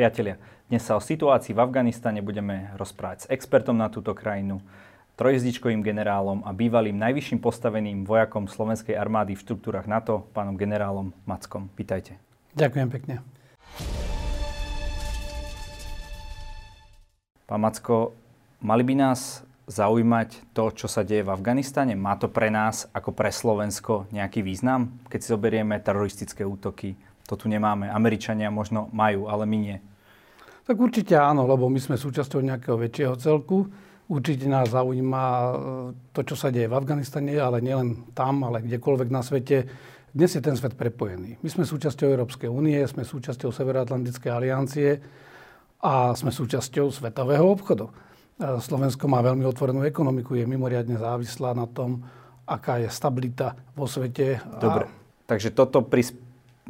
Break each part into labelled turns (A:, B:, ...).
A: Priatelia, dnes sa o situácii v Afganistane budeme rozprávať s expertom na túto krajinu, trojezdičkovým generálom a bývalým najvyšším postaveným vojakom slovenskej armády v štruktúrach NATO, pánom generálom Mackom. Vítajte.
B: Ďakujem pekne.
A: Pán Macko, mali by nás zaujímať to, čo sa deje v Afganistane? Má to pre nás, ako pre Slovensko, nejaký význam? Keď si zoberieme teroristické útoky, to tu nemáme. Američania možno majú, ale my nie.
B: Tak určite áno, lebo my sme súčasťou nejakého väčšieho celku. Určite nás zaujíma e, to, čo sa deje v Afganistane, ale nielen tam, ale kdekoľvek na svete. Dnes je ten svet prepojený. My sme súčasťou Európskej únie, sme súčasťou Severoatlantickej aliancie a sme súčasťou svetového obchodu. E, Slovensko má veľmi otvorenú ekonomiku, je mimoriadne závislá na tom, aká je stabilita vo svete.
A: Dobre, a... takže toto pris-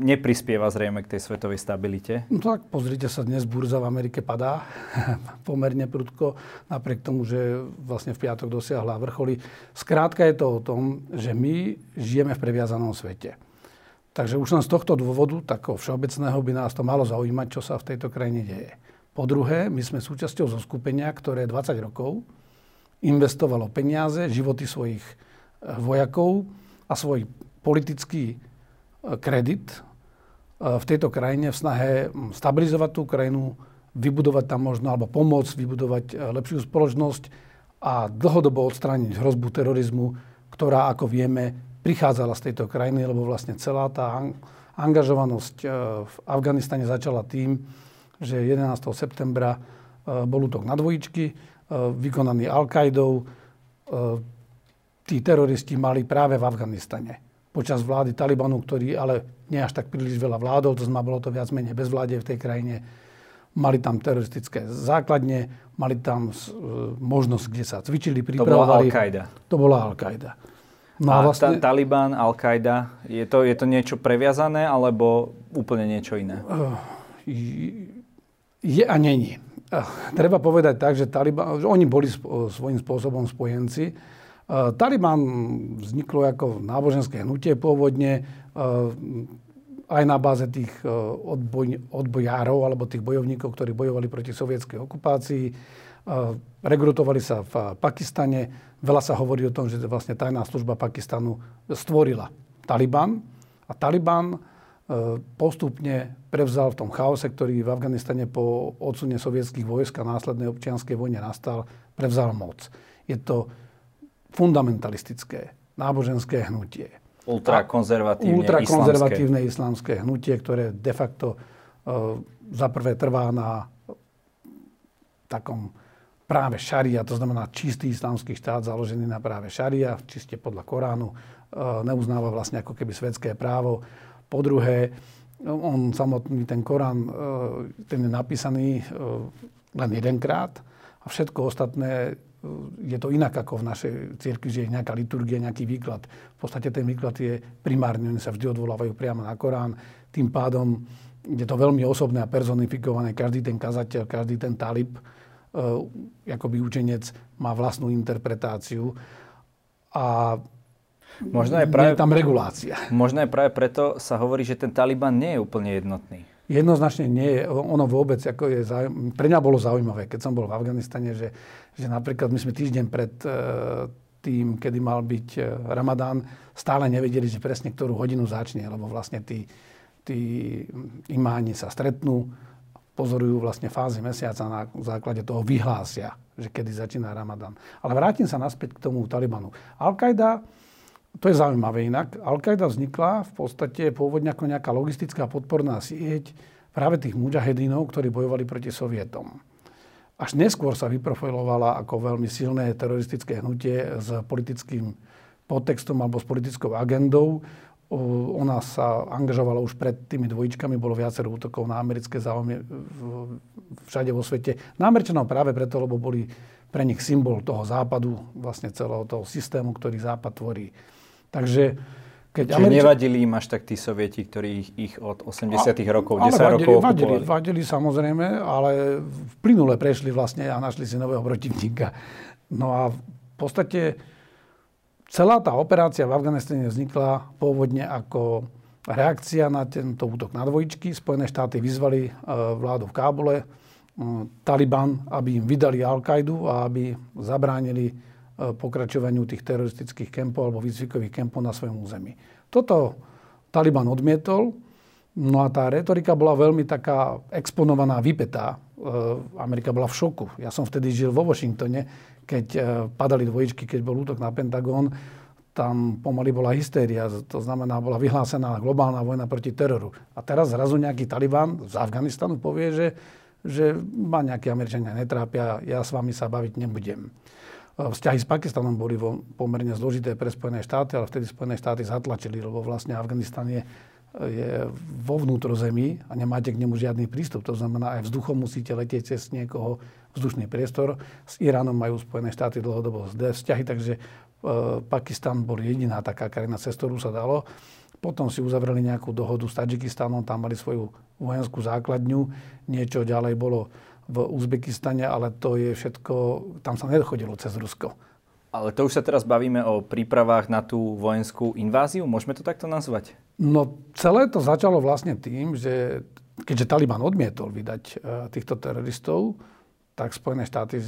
A: neprispieva zrejme k tej svetovej stabilite.
B: No tak pozrite sa, dnes burza v Amerike padá pomerne prudko, napriek tomu, že vlastne v piatok dosiahla vrcholy. Skrátka je to o tom, že my žijeme v previazanom svete. Takže už len z tohto dôvodu, takého všeobecného, by nás to malo zaujímať, čo sa v tejto krajine deje. Po druhé, my sme súčasťou zo skupenia, ktoré 20 rokov investovalo peniaze, životy svojich eh, vojakov a svoj politický eh, kredit v tejto krajine v snahe hm, stabilizovať tú krajinu, vybudovať tam možno, alebo pomôcť vybudovať lepšiu spoločnosť a dlhodobo odstrániť hrozbu terorizmu, ktorá, ako vieme, prichádzala z tejto krajiny, lebo vlastne celá tá angažovanosť v Afganistane začala tým, že 11. septembra bol útok na dvojičky, vykonaný. E, tí teroristi mali práve v Afganistane počas vlády Talibanu, ktorý ale nie až tak príliš veľa vládol, to znamená, bolo to viac menej vláde v tej krajine. Mali tam teroristické základne, mali tam možnosť, kde sa cvičili, pripravovali.
A: To bola Al-Qaida.
B: To bola Al-Qaida.
A: No a, vlastne... ta, Taliban, Al-Qaida, je to, je to niečo previazané alebo úplne niečo iné? Uh,
B: je a není. Treba povedať tak, že, Taliban, že oni boli svojím spôsobom spojenci. Taliban vzniklo ako náboženské hnutie pôvodne aj na báze tých odboj, odbojárov alebo tých bojovníkov, ktorí bojovali proti sovietskej okupácii. Rekrutovali sa v Pakistane. Veľa sa hovorí o tom, že vlastne tajná služba Pakistanu stvorila Taliban. A Taliban E, postupne prevzal v tom chaose, ktorý v Afganistane po odsune sovietských vojsk a následnej občianskej vojne nastal, prevzal moc. Je to fundamentalistické, náboženské hnutie.
A: Ultrakonzervatívne,
B: ultrakonzervatívne islamské. islamské hnutie, ktoré de facto uh, za prvé trvá na takom práve šaria, to znamená čistý islamský štát založený na práve šaria, čiste podľa Koránu, uh, neuznáva vlastne ako keby svetské právo po druhé, on samotný, ten Korán, e, ten je napísaný e, len jedenkrát a všetko ostatné e, je to inak ako v našej cirkvi, že je nejaká liturgia, nejaký výklad. V podstate ten výklad je primárny, oni sa vždy odvolávajú priamo na Korán. Tým pádom je to veľmi osobné a personifikované. Každý ten kazateľ, každý ten talib, akoby učenec, má vlastnú interpretáciu. A Možno je práve, je tam regulácia.
A: Možno je práve preto sa hovorí, že ten Taliban nie je úplne jednotný.
B: Jednoznačne nie je. Ono vôbec, ako je pre mňa bolo zaujímavé, keď som bol v Afganistane, že, že napríklad my sme týždeň pred e, tým, kedy mal byť e, Ramadán, stále nevedeli, že presne ktorú hodinu začne, lebo vlastne tí, tí imáni sa stretnú, pozorujú vlastne fázy mesiaca na základe toho vyhlásia, že kedy začína Ramadán. Ale vrátim sa naspäť k tomu Talibanu. Al-Qaida to je zaujímavé inak. Al-Qaida vznikla v podstate pôvodne ako nejaká logistická podporná sieť práve tých mujahedínov, ktorí bojovali proti Sovietom. Až neskôr sa vyprofilovala ako veľmi silné teroristické hnutie s politickým podtextom alebo s politickou agendou. Ona sa angažovala už pred tými dvojičkami, bolo viacero útokov na americké záujmy všade vo svete. Na Američanov práve preto, lebo boli pre nich symbol toho západu, vlastne celého toho systému, ktorý západ tvorí. Takže
A: keď Čiže Američa... nevadili im až tak tí sovieti, ktorí ich, ich od 80 a, rokov, 10 vadili, rokov
B: vadili, vadili samozrejme, ale v plynule prešli vlastne a našli si nového protivníka. No a v podstate celá tá operácia v Afganistane vznikla pôvodne ako reakcia na tento útok na dvojičky. Spojené štáty vyzvali e, vládu v Kábule, Taliban, aby im vydali Al-Kaidu a aby zabránili pokračovaniu tých teroristických kempov alebo výcvikových kempov na svojom území. Toto Taliban odmietol, no a tá retorika bola veľmi taká exponovaná, vypetá. Amerika bola v šoku. Ja som vtedy žil vo Washingtone, keď padali dvojičky, keď bol útok na Pentagon tam pomaly bola hystéria, to znamená, bola vyhlásená globálna vojna proti teroru. A teraz zrazu nejaký Taliban z Afganistanu povie, že, že ma nejakí Američania netrápia, ja s vami sa baviť nebudem. Vzťahy s Pakistanom boli vo, pomerne zložité pre Spojené štáty, ale vtedy Spojené štáty zatlačili, lebo vlastne Afganistan je, je vo vnútrozemí a nemáte k nemu žiadny prístup. To znamená, aj vzduchom musíte letieť cez niekoho vzdušný priestor. S Iránom majú Spojené štáty dlhodobo vzťahy, takže E, Pakistan bol jediná taká krajina, cez ktorú sa dalo. Potom si uzavreli nejakú dohodu s Tadžikistanom, tam mali svoju vojenskú základňu. Niečo ďalej bolo v Uzbekistane, ale to je všetko, tam sa nedochodilo cez Rusko.
A: Ale to už sa teraz bavíme o prípravách na tú vojenskú inváziu? Môžeme to takto nazvať?
B: No celé to začalo vlastne tým, že keďže Taliban odmietol vydať e, týchto teroristov, tak Spojené štáty e,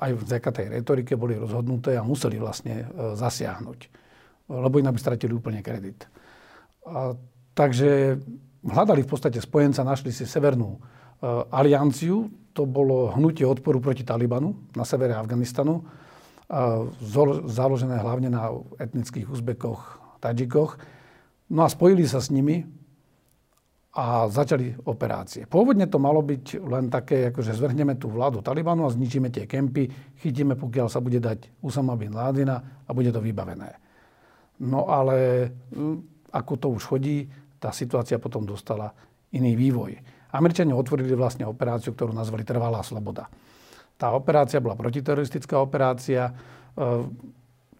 B: aj vďaka tej retorike boli rozhodnuté a museli vlastne e, zasiahnuť. Lebo inak by stratili úplne kredit. A, takže hľadali v podstate spojenca, našli si Severnú alianciu, to bolo hnutie odporu proti Talibanu na severe Afganistanu, založené hlavne na etnických Uzbekoch, Tadžikoch. No a spojili sa s nimi a začali operácie. Pôvodne to malo byť len také, akože zvrhneme tú vládu Talibanu a zničíme tie kempy, chytíme, pokiaľ sa bude dať Usama bin Ládina a bude to vybavené. No ale hm, ako to už chodí, tá situácia potom dostala iný vývoj. Američania otvorili vlastne operáciu, ktorú nazvali Trvalá sloboda. Tá operácia bola protiteroristická operácia. Hm,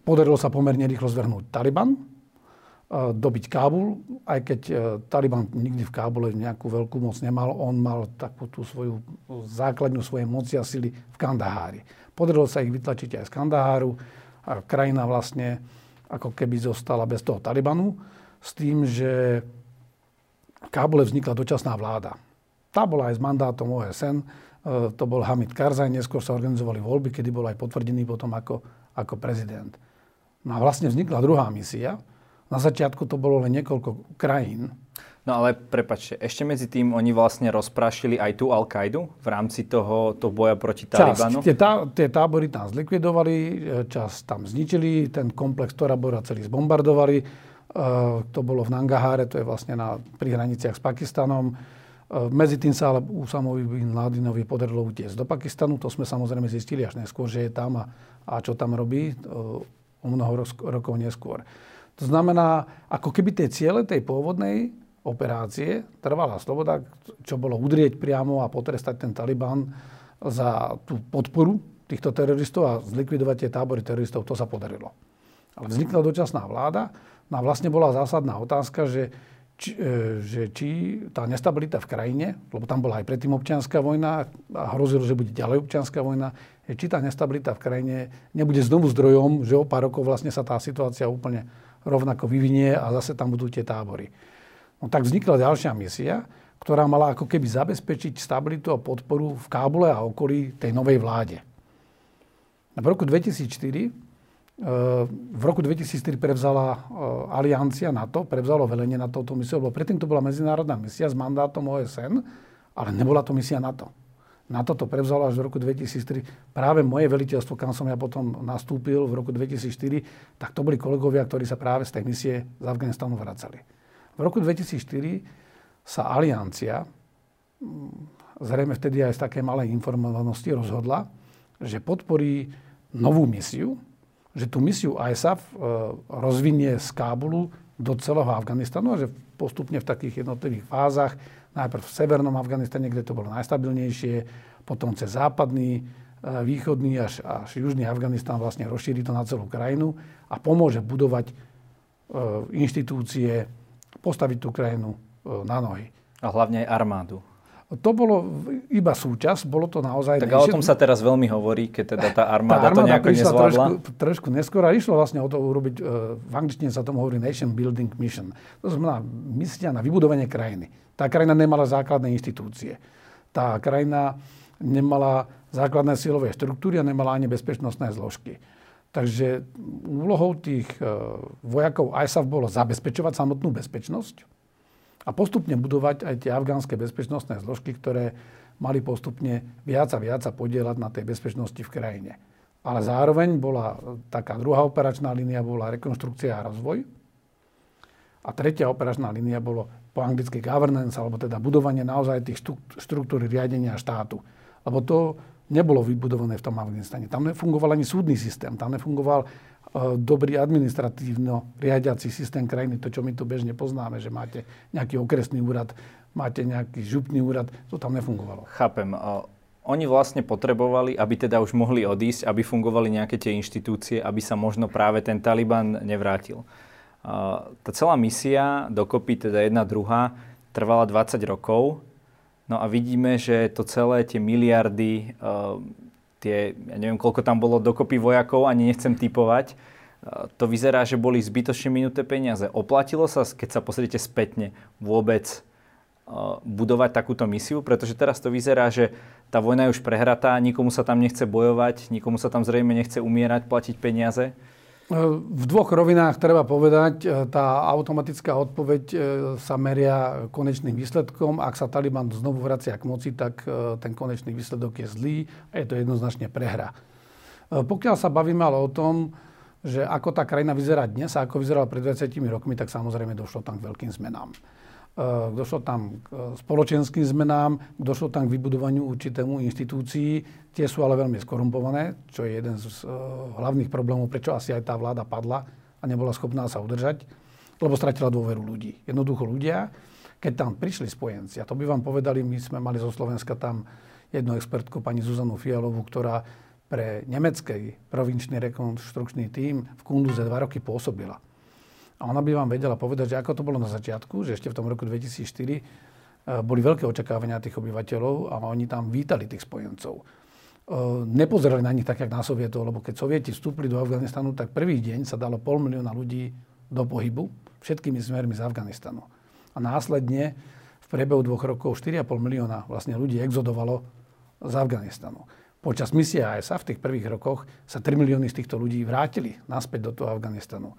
B: podarilo sa pomerne rýchlo zvrhnúť Taliban, dobiť Kábul, aj keď e, Taliban nikdy v Kábule nejakú veľkú moc nemal, on mal takú tú svoju základňu svojej moci a sily v Kandahári. Podarilo sa ich vytlačiť aj z Kandaháru a krajina vlastne ako keby zostala bez toho Talibanu, s tým, že v Kábule vznikla dočasná vláda. Tá bola aj s mandátom OSN, e, to bol Hamid Karzaj, neskôr sa organizovali voľby, kedy bol aj potvrdený potom ako, ako prezident. No a vlastne vznikla druhá misia, na začiatku to bolo len niekoľko krajín.
A: No ale prepačte, ešte medzi tým oni vlastne rozprášili aj tú Al-Kaidu v rámci toho, toho boja proti Talibanu?
B: Tie, tá, tie tábory tam zlikvidovali, e, čas tam zničili, ten komplex Torabora celý zbombardovali. E, to bolo v Nangaháre, to je vlastne na, pri hraniciach s Pakistanom. E, medzi tým sa ale Usamovi bin Ladinovi podarilo utiecť do Pakistanu. To sme samozrejme zistili až neskôr, že je tam a, a čo tam robí e, o mnoho rokov neskôr. To znamená, ako keby tie ciele tej pôvodnej operácie, trvalá sloboda, čo bolo udrieť priamo a potrestať ten Taliban za tú podporu týchto teroristov a zlikvidovať tie tábory teroristov, to sa podarilo. Ale vznikla dočasná vláda no a vlastne bola zásadná otázka, že či, e, že či tá nestabilita v krajine, lebo tam bola aj predtým občianská vojna a hrozilo, že bude ďalej občianská vojna, či tá nestabilita v krajine nebude znovu zdrojom, že o pár rokov vlastne sa tá situácia úplne rovnako vyvinie a zase tam budú tie tábory. No tak vznikla ďalšia misia, ktorá mala ako keby zabezpečiť stabilitu a podporu v Kábule a okolí tej novej vláde. V roku 2004 e, v roku 2004 prevzala e, aliancia NATO, prevzalo velenie na touto misiu, lebo predtým to bola medzinárodná misia s mandátom OSN, ale nebola to misia NATO. Na toto prevzalo až v roku 2003 práve moje veliteľstvo, kam som ja potom nastúpil v roku 2004, tak to boli kolegovia, ktorí sa práve z tej misie z Afganistanu vracali. V roku 2004 sa aliancia, mm, zrejme vtedy aj z také malej informovanosti, rozhodla, že podporí novú misiu, že tú misiu ISAF e, rozvinie z Kábulu do celého Afganistanu a že postupne v takých jednotlivých fázach najprv v severnom Afganistane, kde to bolo najstabilnejšie, potom cez západný, e, východný až, až južný Afganistan vlastne rozšíri to na celú krajinu a pomôže budovať e, inštitúcie, postaviť tú krajinu na nohy.
A: A hlavne aj armádu.
B: To bolo iba súčasť, bolo to naozaj...
A: Tak ale o tom sa teraz veľmi hovorí, keď teda tá armáda, tá armáda to nejako nezvládla.
B: Trošku, trošku neskôr a išlo vlastne o to urobiť, e, v angličtine sa tomu hovorí Nation Building Mission. To znamená misia na vybudovanie krajiny. Tá krajina nemala základné inštitúcie. Tá krajina nemala základné silové štruktúry a nemala ani bezpečnostné zložky. Takže úlohou tých e, vojakov ISAF bolo zabezpečovať samotnú bezpečnosť, a postupne budovať aj tie afgánske bezpečnostné zložky, ktoré mali postupne viac a viac sa podielať na tej bezpečnosti v krajine. Ale zároveň bola taká druhá operačná línia, bola rekonštrukcia a rozvoj. A tretia operačná línia bolo po anglicky governance, alebo teda budovanie naozaj tých štruktúr riadenia štátu. Lebo to nebolo vybudované v tom Afganistane. Tam nefungoval ani súdny systém, tam nefungoval dobrý administratívno riadiaci systém krajiny, to, čo my tu bežne poznáme, že máte nejaký okresný úrad, máte nejaký župný úrad, to tam nefungovalo.
A: Chápem. Oni vlastne potrebovali, aby teda už mohli odísť, aby fungovali nejaké tie inštitúcie, aby sa možno práve ten Taliban nevrátil. Tá celá misia, dokopy teda jedna druhá, trvala 20 rokov. No a vidíme, že to celé, tie miliardy, tie, ja neviem, koľko tam bolo dokopy vojakov, ani nechcem typovať, to vyzerá, že boli zbytočne minuté peniaze. Oplatilo sa, keď sa pozriete spätne, vôbec budovať takúto misiu? Pretože teraz to vyzerá, že tá vojna je už prehratá, nikomu sa tam nechce bojovať, nikomu sa tam zrejme nechce umierať, platiť peniaze.
B: V dvoch rovinách treba povedať, e, tá automatická odpoveď e, sa meria konečným výsledkom. Ak sa Taliban znovu vracia k moci, tak e, ten konečný výsledok je zlý a je to jednoznačne prehra. Pokiaľ sa bavíme ale o tom, že ako tá krajina vyzerá dnes a ako vyzerala pred 20 rokmi, tak samozrejme došlo tam k veľkým zmenám. Eh, došlo tam k eh, spoločenským zmenám, došlo tam k vybudovaniu určitému inštitúcií. Tie sú ale veľmi skorumpované, čo je jeden z eh, hlavných problémov, prečo asi aj tá vláda padla a nebola schopná sa udržať, lebo stratila dôveru ľudí. Jednoducho ľudia, keď tam prišli spojenci, a to by vám povedali, my sme mali zo Slovenska tam jednu expertku, pani Zuzanu Fialovú, ktorá pre nemecký provinčný rekonštrukčný tím v Kunduze dva roky pôsobila. A ona by vám vedela povedať, že ako to bolo na začiatku, že ešte v tom roku 2004 e, boli veľké očakávania tých obyvateľov a oni tam vítali tých spojencov. E, nepozerali na nich tak, jak na Sovietov, lebo keď Sovieti vstúpili do Afganistanu, tak prvý deň sa dalo pol milióna ľudí do pohybu všetkými smermi z Afganistanu. A následne v priebehu dvoch rokov 4,5 milióna vlastne ľudí exodovalo z Afganistanu. Počas misie ASA v tých prvých rokoch sa 3 milióny z týchto ľudí vrátili naspäť do toho Afganistanu.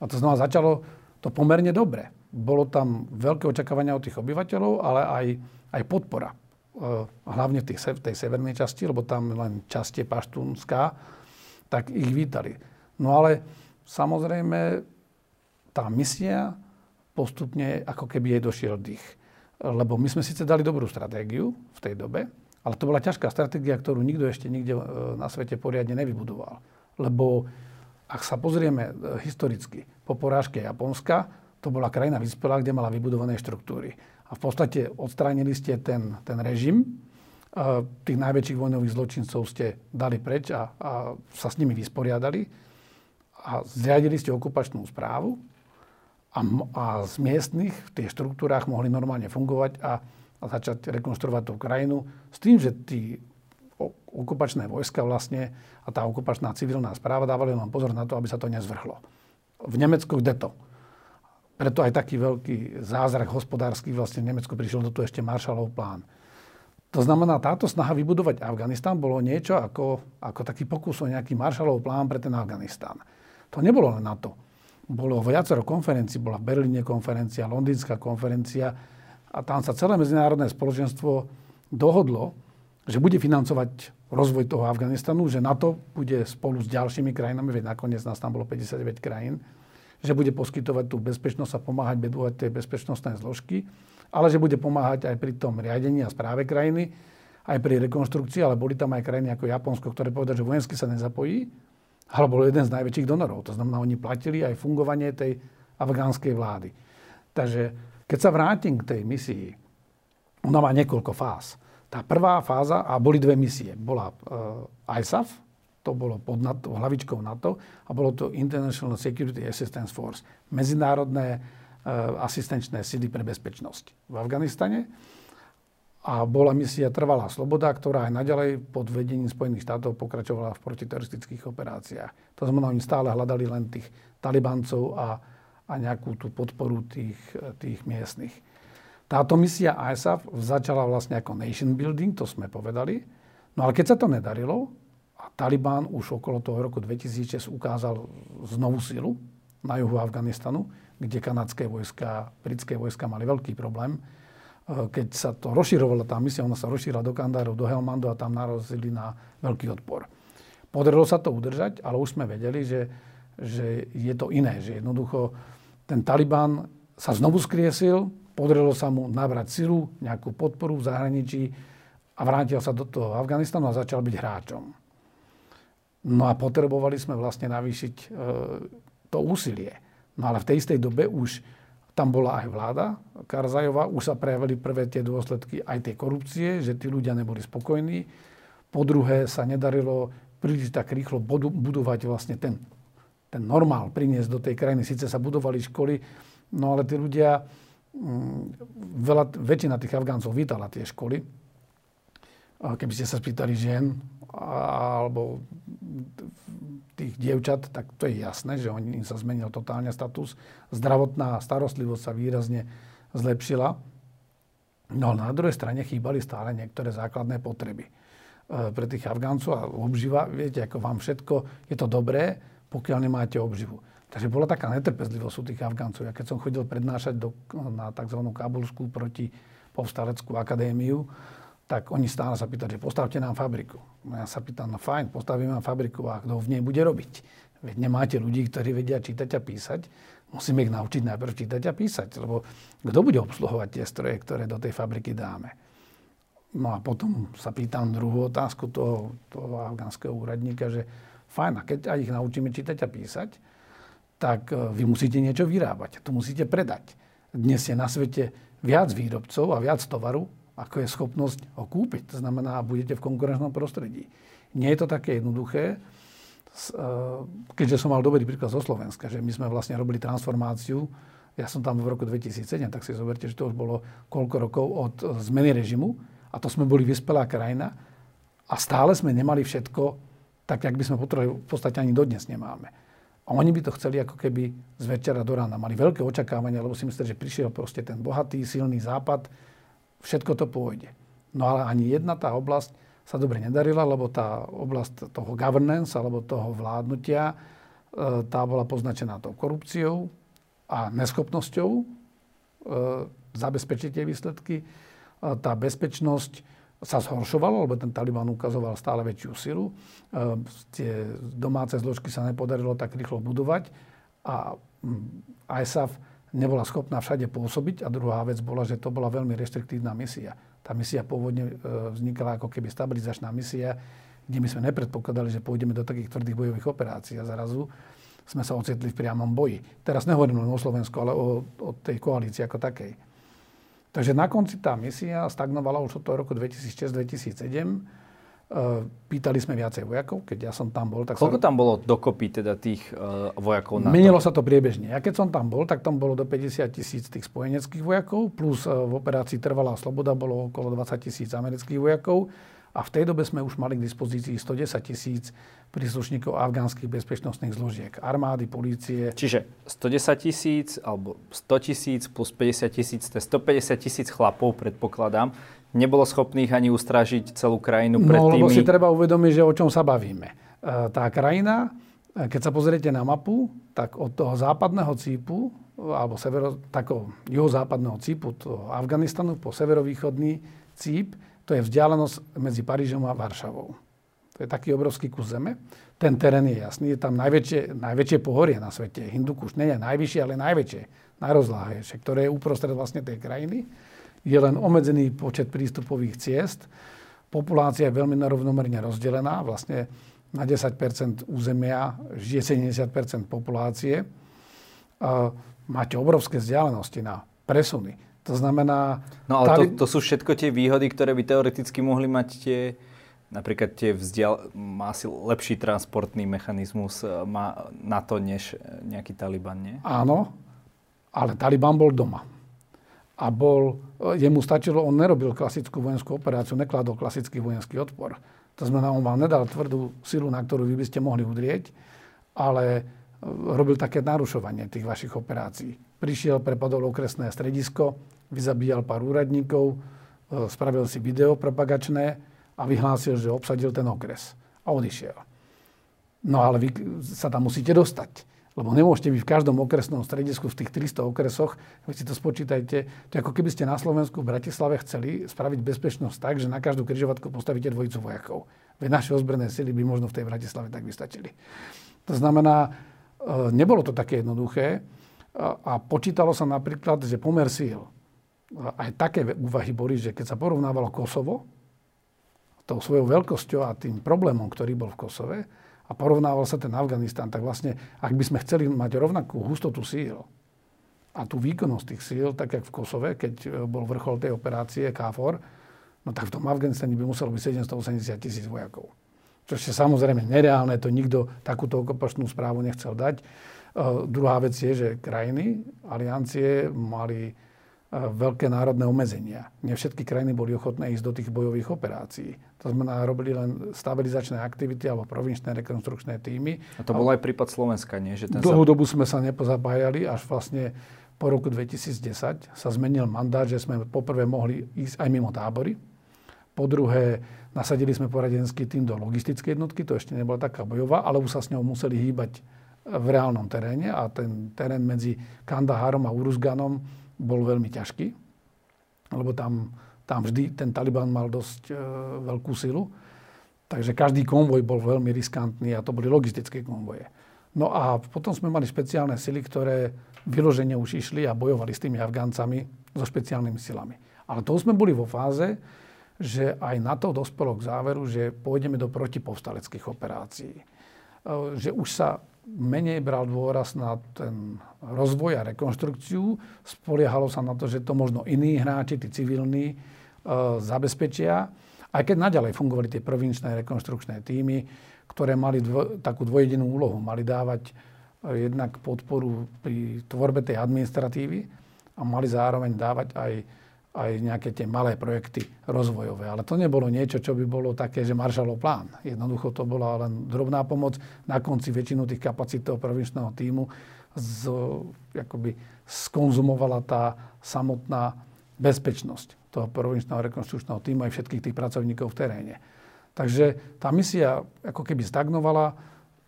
B: A to znamená, začalo to pomerne dobre. Bolo tam veľké očakávania od tých obyvateľov, ale aj, aj podpora. E, hlavne v tej, tej severnej časti, lebo tam len časť je paštúnská, tak ich vítali. No ale samozrejme tá misia postupne ako keby jej došiel dých. Lebo my sme síce dali dobrú stratégiu v tej dobe, ale to bola ťažká stratégia, ktorú nikto ešte nikde e, na svete poriadne nevybudoval. Lebo ak sa pozrieme e, historicky, po porážke Japonska, to bola krajina vyspelá, kde mala vybudované štruktúry. A v podstate odstránili ste ten, ten režim, e, tých najväčších vojnových zločincov ste dali preč a, a sa s nimi vysporiadali a zriadili ste okupačnú správu a, a z miestnych v tých štruktúrách mohli normálne fungovať a, a začať rekonštruovať tú krajinu s tým, že tí okupačné vojska vlastne a tá okupačná civilná správa dávali len pozor na to, aby sa to nezvrhlo. V Nemecku kde to? Preto aj taký veľký zázrak hospodársky vlastne v Nemecku prišiel do tu ešte Marshallov plán. To znamená, táto snaha vybudovať Afganistan bolo niečo ako, ako taký pokus o nejaký Marshallov plán pre ten Afganistan. To nebolo len na to. Bolo viacero konferencií, bola v Berlíne konferencia, londýnska konferencia a tam sa celé medzinárodné spoločenstvo dohodlo, že bude financovať rozvoj toho Afganistanu, že NATO bude spolu s ďalšími krajinami, veď nakoniec nás tam bolo 59 krajín, že bude poskytovať tú bezpečnosť a pomáhať bedovať tie bezpečnostné zložky, ale že bude pomáhať aj pri tom riadení a správe krajiny, aj pri rekonštrukcii, ale boli tam aj krajiny ako Japonsko, ktoré povedali, že vojensky sa nezapojí, ale bol jeden z najväčších donorov. To znamená, oni platili aj fungovanie tej afgánskej vlády. Takže keď sa vrátim k tej misii, ona má niekoľko fáz. Tá prvá fáza, a boli dve misie, bola uh, ISAF, to bolo pod NATO, hlavičkou NATO, a bolo to International Security Assistance Force, medzinárodné uh, asistenčné síly pre bezpečnosť v Afganistane. a bola misia Trvalá sloboda, ktorá aj naďalej pod vedením Spojených štátov pokračovala v protiteroristických operáciách. To znamená, oni stále hľadali len tých talibancov a, a nejakú tú podporu tých, tých miestnych. Táto misia ISAF začala vlastne ako nation building, to sme povedali. No ale keď sa to nedarilo, a Taliban už okolo toho roku 2006 ukázal znovu silu na juhu Afganistanu, kde kanadské vojska, britské vojska mali veľký problém, Eh, keď sa to rozširovala tá misia, ona sa rozšírila do Kandárov, do Helmandu a tam narazili na veľký odpor. Podarilo sa to udržať, ale už sme vedeli, že, že je to iné, že jednoducho ten Taliban sa znovu skriesil, podarilo sa mu nabrať silu, nejakú podporu v zahraničí a vrátil sa do toho Afganistanu a začal byť hráčom. No a potrebovali sme vlastne navýšiť e, to úsilie. No ale v tej istej dobe už tam bola aj vláda Karzajová, už sa prejavili prvé tie dôsledky aj tej korupcie, že tí ľudia neboli spokojní. Po druhé sa nedarilo príliš tak rýchlo budovať vlastne ten, ten normál, priniesť do tej krajiny. Sice sa budovali školy, no ale tí ľudia, veľa, väčšina tých Afgáncov vítala tie školy. Keby ste sa spýtali žien, alebo tých dievčat, tak to je jasné, že im sa zmenil totálne status. Zdravotná starostlivosť sa výrazne zlepšila. No na druhej strane chýbali stále niektoré základné potreby. E, pre tých Afgáncov a obživa, viete, ako vám všetko, je to dobré, pokiaľ nemáte obživu. Takže bola taká netrpezlivosť u tých Afgáncov. Ja keď som chodil prednášať do, na tzv. Kabulskú proti povstaleckú akadémiu, tak oni stále sa pýtali, že postavte nám fabriku. No ja sa pýtam, no fajn, postavíme vám fabriku a kto v nej bude robiť? Veď nemáte ľudí, ktorí vedia čítať a písať. Musíme ich naučiť najprv čítať a písať, lebo kto bude obsluhovať tie stroje, ktoré do tej fabriky dáme? No a potom sa pýtam druhú otázku toho, toho afgánskeho úradníka, že fajn, a keď aj ich naučíme čítať a písať, tak e, vy musíte niečo vyrábať, to musíte predať. Dnes je na svete viac výrobcov a viac tovaru, ako je schopnosť ho kúpiť. To znamená, budete v konkurenčnom prostredí. Nie je to také jednoduché, e, keďže som mal dobrý príklad zo Slovenska, že my sme vlastne robili transformáciu. Ja som tam v roku 2007, tak si zoberte, že to už bolo koľko rokov od zmeny režimu a to sme boli vyspelá krajina a stále sme nemali všetko tak, jak by sme potrebovali, v podstate ani dodnes nemáme. A oni by to chceli ako keby z večera do rána. Mali veľké očakávania, lebo si mysleli, že prišiel proste ten bohatý, silný západ, všetko to pôjde. No ale ani jedna tá oblasť sa dobre nedarila, lebo tá oblasť toho governance alebo toho vládnutia, e, tá bola poznačená tou korupciou a neschopnosťou e, zabezpečiť tie výsledky. Tá bezpečnosť sa zhoršovala, lebo ten Taliban ukazoval stále väčšiu silu. E, tie domáce zložky sa nepodarilo tak rýchlo budovať a mm, ISAF nebola schopná všade pôsobiť a druhá vec bola, že to bola veľmi reštriktívna misia. Tá misia pôvodne e, vznikala ako keby stabilizačná misia, kde my sme nepredpokladali, že pôjdeme do takých tvrdých bojových operácií a zrazu sme sa ocitli v priamom boji. Teraz nehovorím len o Slovensku, ale o, o tej koalícii ako takej. Takže na konci tá misia stagnovala už od toho roku 2006-2007 Eh, pýtali sme viacej vojakov, keď ja som tam bol. Tak
A: Koľko sa... tam bolo dokopy teda tých uh, vojakov?
B: Na Menilo sa to priebežne. Ja keď som tam bol, tak tam bolo do 50 tisíc tých spojeneckých vojakov, plus uh, v operácii Trvalá sloboda bolo okolo 20 tisíc amerických vojakov. A v tej dobe sme už mali k dispozícii 110 tisíc príslušníkov afgánskych bezpečnostných zložiek, armády, polície.
A: Čiže 110 tisíc alebo 100 tisíc plus 50 tisíc, to je 150 tisíc chlapov, predpokladám nebolo schopných ani ustražiť celú krajinu pred
B: no,
A: tými...
B: lebo si treba uvedomiť, že o čom sa bavíme. E, tá krajina, e, keď sa pozriete na mapu, tak od toho západného cípu, alebo severo, tako, juhozápadného cípu, toho Afganistanu po severovýchodný cíp, to je vzdialenosť medzi Parížom a Varšavou. To je taký obrovský kus zeme. Ten terén je jasný, je tam najväčšie, najväčšie pohorie na svete. Hindukuš nie je najvyššie, ale najväčšie, najrozláhejšie, ktoré je uprostred vlastne tej krajiny je len obmedzený počet prístupových ciest. Populácia je veľmi nerovnomerne rozdelená. Vlastne na 10% územia žije 70% populácie. Máte obrovské vzdialenosti na presuny. To znamená...
A: No ale tady... to, to sú všetko tie výhody, ktoré by teoreticky mohli mať tie napríklad tie vzdial... má asi lepší transportný mechanizmus e, má na to, než nejaký Taliban, nie?
B: Áno, ale Taliban bol doma. a bol, jemu stačilo, on nerobil klasickú vojenskú operáciu, nekladol klasický vojenský odpor. To znamená, on vám nedal tvrdú silu, na ktorú vy by ste mohli udrieť, ale e, robil také narušovanie tých vašich operácií. Prišiel, prepadol okresné stredisko, vyzabíjal pár úradníkov, e, spravil si video propagačné a vyhlásil, že obsadil ten okres. A odišiel. No ale vy sa tam musíte dostať. Lebo nemôžete byť v každom okresnom stredisku v tých 300 okresoch, vy si to spočítajte, to je ako keby ste na Slovensku v Bratislave chceli spraviť bezpečnosť tak, že na každú križovatku postavíte dvojicu vojakov. Veď naše ozbrojené sily by možno v tej Bratislave tak vystačili. To znamená, nebolo to také jednoduché a počítalo sa napríklad, že pomer síl. Aj také úvahy boli, že keď sa porovnávalo Kosovo, tou svojou veľkosťou a tým problémom, ktorý bol v Kosove, a porovnával sa ten Afganistán, tak vlastne, ak by sme chceli mať rovnakú hustotu síl a tú výkonnosť tých síl, tak jak v Kosove, keď bol vrchol tej operácie KFOR, no tak v tom Afganistane by muselo byť 780 tisíc vojakov. Čo je samozrejme nereálne, to nikto takúto okupačnú správu nechcel dať. Uh, druhá vec je, že krajiny, aliancie mali veľké národné obmedzenia. Nie všetky krajiny boli ochotné ísť do tých bojových operácií. To znamená, robili len stabilizačné aktivity alebo provinčné rekonstrukčné týmy.
A: A to bol aj prípad Slovenska, nie? Že
B: ten Dlhú sa... dobu sme sa nepozapájali, až vlastne po roku 2010 sa zmenil mandát, že sme poprvé mohli ísť aj mimo tábory. Po druhé, nasadili sme poradenský tým do logistickej jednotky, to ešte nebola taká bojová, ale už sa s ňou museli hýbať v reálnom teréne a ten terén medzi Kandahárom a Uruzganom bol veľmi ťažký, lebo tam, tam vždy ten Taliban mal dosť e, veľkú silu. Takže každý konvoj bol veľmi riskantný a to boli logistické konvoje. No a potom sme mali špeciálne sily, ktoré vyložene už išli a bojovali s tými Afgáncami so špeciálnymi silami. Ale to sme boli vo fáze, že aj na to dospelo k záveru, že pôjdeme do protipovstaleckých operácií. E, že už sa menej bral dôraz na ten rozvoj a rekonštrukciu. Spoliehalo sa na to, že to možno iní hráči, tí civilní, e, zabezpečia. Aj keď naďalej fungovali tie provinčné rekonštrukčné týmy, ktoré mali dvo, takú dvojedinú úlohu. Mali dávať e, jednak podporu pri tvorbe tej administratívy a mali zároveň dávať aj aj nejaké tie malé projekty rozvojové. Ale to nebolo niečo, čo by bolo také, že Marshallov plán. Jednoducho to bola len drobná pomoc. Na konci väčšinu tých kapacít toho provinčného týmu z, akoby skonzumovala tá samotná bezpečnosť toho provinčného rekonstrukčného týmu aj všetkých tých pracovníkov v teréne. Takže tá misia ako keby stagnovala,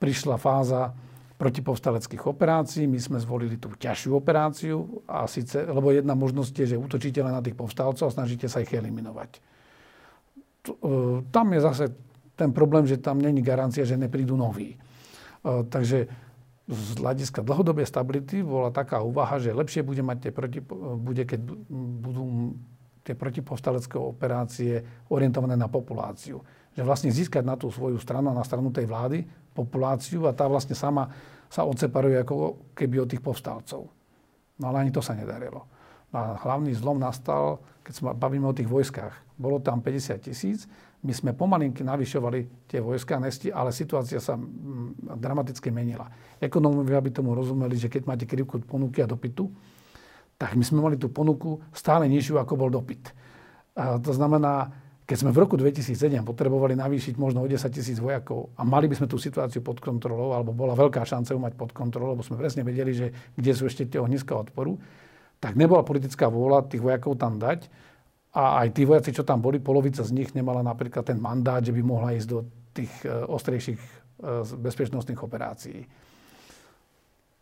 B: prišla fáza protipovstaleckých operácií. My sme zvolili tú ťažšiu operáciu, a síce, lebo jedna možnosť je, že útočíte len na tých povstalcov a snažíte sa ich eliminovať. E, tam je zase ten problém, že tam není garancia, že neprídu noví. E, takže z hľadiska dlhodobej stability bola taká úvaha, že lepšie bude mať tie proti, bude, keď budú tie protipovstalecké operácie orientované na populáciu. Že vlastne získať na tú svoju stranu, na stranu tej vlády, populáciu a tá vlastne sama sa odseparuje ako keby od tých povstalcov. No ale ani to sa nedarilo. No a hlavný zlom nastal, keď sa bavíme o tých vojskách. Bolo tam 50 tisíc, my sme pomalinky navyšovali tie vojska nesti, ale situácia sa mm, dramaticky menila. Ekonómovia by tomu rozumeli, že keď máte krivku ponuky a dopytu, tak my sme mali tú ponuku stále nižšiu, ako bol dopyt. A to znamená, keď sme v roku 2007 potrebovali navýšiť možno o 10 tisíc vojakov a mali by sme tú situáciu pod kontrolou, alebo bola veľká šanca ju mať pod kontrolou, lebo sme presne vedeli, že kde sú ešte tie ohniska odporu, tak nebola politická vôľa tých vojakov tam dať. A aj tí vojaci, čo tam boli, polovica z nich nemala napríklad ten mandát, že by mohla ísť do tých e, ostrejších e, bezpečnostných operácií.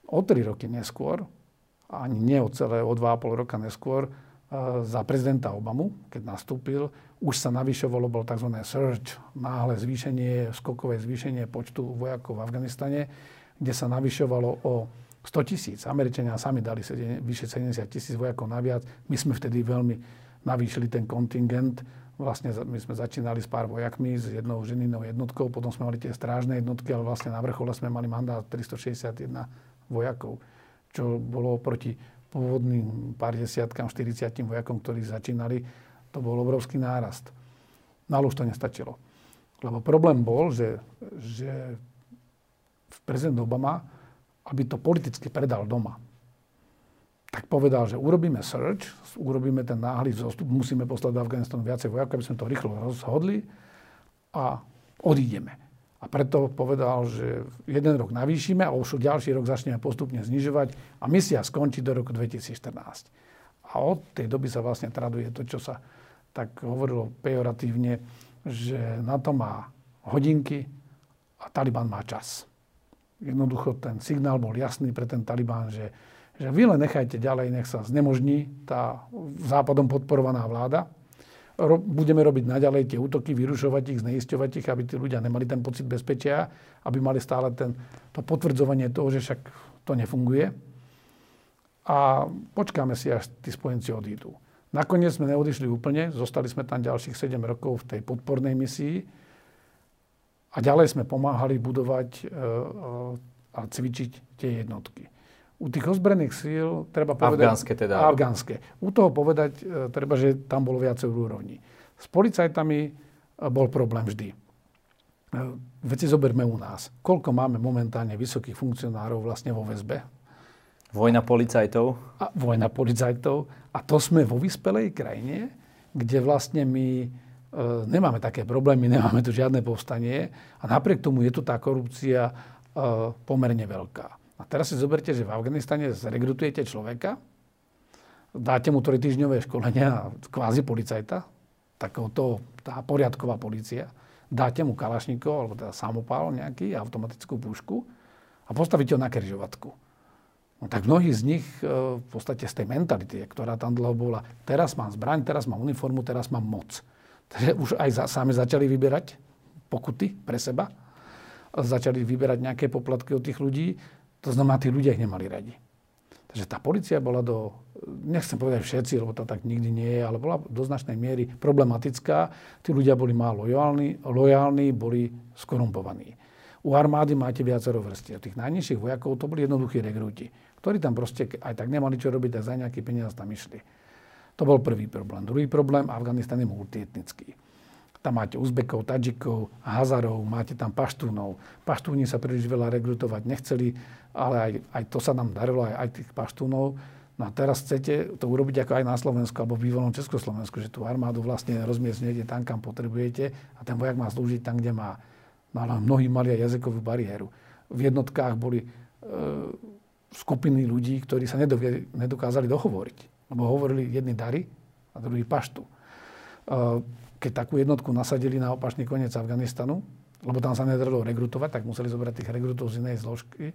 B: O tri roky neskôr, ani nie o celé, o dva a pol roka neskôr, za prezidenta Obamu, keď nastúpil, už sa navyšovalo, bolo tzv. surge, náhle zvýšenie, skokové zvýšenie počtu vojakov v Afganistane, kde sa navyšovalo o 100 tisíc. Američania sami dali vyše 70 tisíc vojakov naviac. My sme vtedy veľmi navýšili ten kontingent. Vlastne my sme začínali s pár vojakmi, s jednou ženinou jednotkou, potom sme mali tie strážne jednotky, ale vlastne na vrchole sme mali mandát 361 vojakov, čo bolo proti pôvodným pár desiatkám, 40 vojakom, ktorí začínali, to bol obrovský nárast. No ale už to nestačilo. Lebo problém bol, že, že prezident Obama, aby to politicky predal doma, tak povedal, že urobíme search, urobíme ten náhly vzostup, musíme poslať do Afganistanu viacej vojakov, aby sme to rýchlo rozhodli a odídeme. A preto povedal, že jeden rok navýšime a už ďalší rok začneme postupne znižovať a misia skončí do roku 2014. A od tej doby sa vlastne traduje to, čo sa tak hovorilo pejoratívne, že na to má hodinky a Taliban má čas. Jednoducho ten signál bol jasný pre ten Taliban, že že vy len nechajte ďalej, nech sa znemožní tá západom podporovaná vláda. Ro, budeme robiť naďalej tie útoky, vyrušovať ich, zneisťovať ich, aby tí ľudia nemali ten pocit bezpečia, aby mali stále ten, to potvrdzovanie toho, že však to nefunguje. A počkáme si, až tí spojenci odídu. Nakoniec sme neodišli úplne, zostali sme tam ďalších 7 rokov v tej podpornej misii a ďalej sme pomáhali budovať e, e, a cvičiť tie jednotky. U tých ozbrojených síl treba povedať...
A: Afgánske teda.
B: Afgánske. U toho povedať e, treba, že tam bolo viacej úrovní. S policajtami e, bol problém vždy. E, veď si zoberme u nás. Koľko máme momentálne vysokých funkcionárov vlastne vo väzbe?
A: Vojna policajtov.
B: A vojna policajtov. A to sme vo vyspelej krajine, kde vlastne my e, nemáme také problémy, nemáme tu žiadne povstanie a napriek tomu je tu tá korupcia pomerne veľká. A teraz si zoberte, že v Afganistane zrekrutujete človeka, dáte mu týždňové školenia kvázi policajta, takéhoto, tá poriadková policia, dáte mu kalašníkov, alebo teda samopál nejaký, automatickú pušku a postavíte ho na križovatku. No tak mnohí z nich e, v podstate z tej mentality, ktorá tam dlho bola, teraz mám zbraň, teraz mám uniformu, teraz mám moc. Takže už aj za, sami začali vyberať pokuty pre seba, začali vyberať nejaké poplatky od tých ľudí to znamená, tí ľudia ich nemali radi. Takže tá policia bola do, nechcem povedať všetci, lebo to tak nikdy nie je, ale bola do značnej miery problematická. Tí ľudia boli málo lojálni, lojálni boli skorumpovaní. U armády máte viacero vrstiev. Tých najnižších vojakov to boli jednoduchí rekrúti, ktorí tam proste aj tak nemali čo robiť, tak za nejaký peniaz tam išli. To bol prvý problém. Druhý problém, Afganistan je multietnický. Tam máte Uzbekov, Tadžikov, Hazarov, máte tam Paštúnov. Paštúni sa príliš veľa rekrutovať nechceli, ale aj, aj to sa nám darilo, aj, aj tých Paštúnov. No a teraz chcete to urobiť ako aj na Slovensku alebo v bývalom Československu, že tú armádu vlastne rozmiestňujete tam, kam potrebujete a ten vojak má slúžiť tam, kde má. No ale mnohí mali aj jazykovú bariéru. V jednotkách boli e, skupiny ľudí, ktorí sa nedokázali dohovoriť. Lebo hovorili jedni dary a druhý paštu. E, keď takú jednotku nasadili na opačný koniec Afganistanu, lebo tam sa nedarilo rekrutovať, tak museli zobrať tých rekrutov z inej zložky,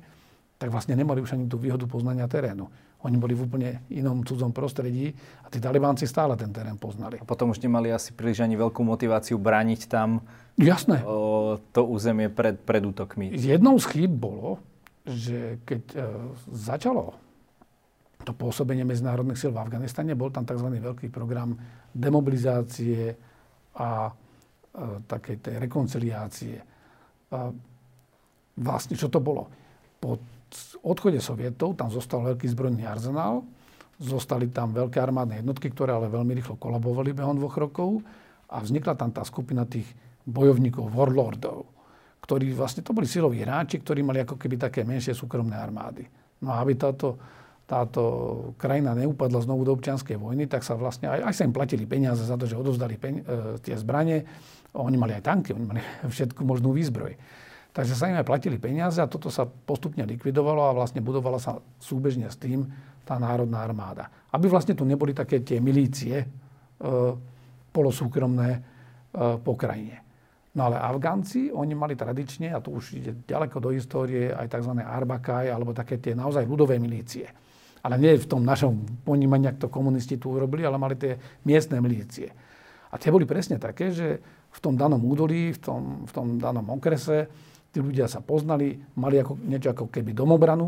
B: tak vlastne nemali už ani tú výhodu poznania terénu. Oni boli v úplne inom cudzom prostredí a tí talibánci stále ten terén poznali.
A: A potom už nemali asi príliš ani veľkú motiváciu brániť tam
B: Jasné.
A: O, to územie pred, pred útokmi.
B: Jednou z chýb bolo, že keď e, začalo to pôsobenie medzinárodných síl v Afganistane, bol tam tzv. veľký program demobilizácie, a takej tej rekonciliácie. A vlastne, čo to bolo? Po odchode Sovietov tam zostal veľký zbrojný arzenál, zostali tam veľké armádne jednotky, ktoré ale veľmi rýchlo kolabovali behom dvoch rokov a vznikla tam tá skupina tých bojovníkov, warlordov, ktorí vlastne, to boli siloví hráči, ktorí mali ako keby také menšie súkromné armády. No a aby táto táto krajina neupadla znovu do občianskej vojny, tak sa vlastne aj, aj sa im platili peniaze za to, že odovzdali pen, e, tie zbranie. Oni mali aj tanky, oni mali všetku možnú výzbroj. Takže sa im aj platili peniaze a toto sa postupne likvidovalo a vlastne budovala sa súbežne s tým tá národná armáda. Aby vlastne tu neboli také tie milície e, polosúkromné e, po krajine. No ale Afgánci, oni mali tradične, a to už ide ďaleko do histórie, aj tzv. Arbakaj, alebo také tie naozaj ľudové milície ale nie v tom našom ponímaní, ak to komunisti tu urobili, ale mali tie miestne milície. A tie boli presne také, že v tom danom údolí, v tom, v tom danom okrese, tí ľudia sa poznali, mali ako, niečo ako keby domobranu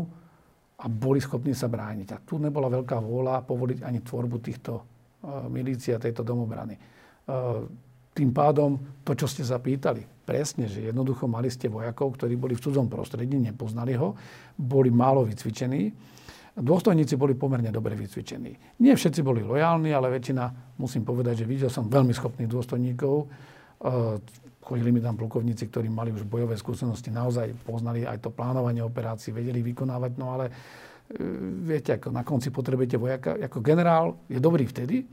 B: a boli schopní sa brániť. A tu nebola veľká vôľa povoliť ani tvorbu týchto uh, milícií a tejto domobrany. Uh, tým pádom to, čo ste sa pýtali, presne, že jednoducho mali ste vojakov, ktorí boli v cudzom prostredí, nepoznali ho, boli málo vycvičení dôstojníci boli pomerne dobre vycvičení. Nie všetci boli lojálni, ale väčšina, musím povedať, že videl som veľmi schopných dôstojníkov. E, chodili mi tam plukovníci, ktorí mali už bojové skúsenosti, naozaj poznali aj to plánovanie operácií, vedeli vykonávať, no ale viete, ako na konci potrebujete vojaka. Ako generál je dobrý vtedy,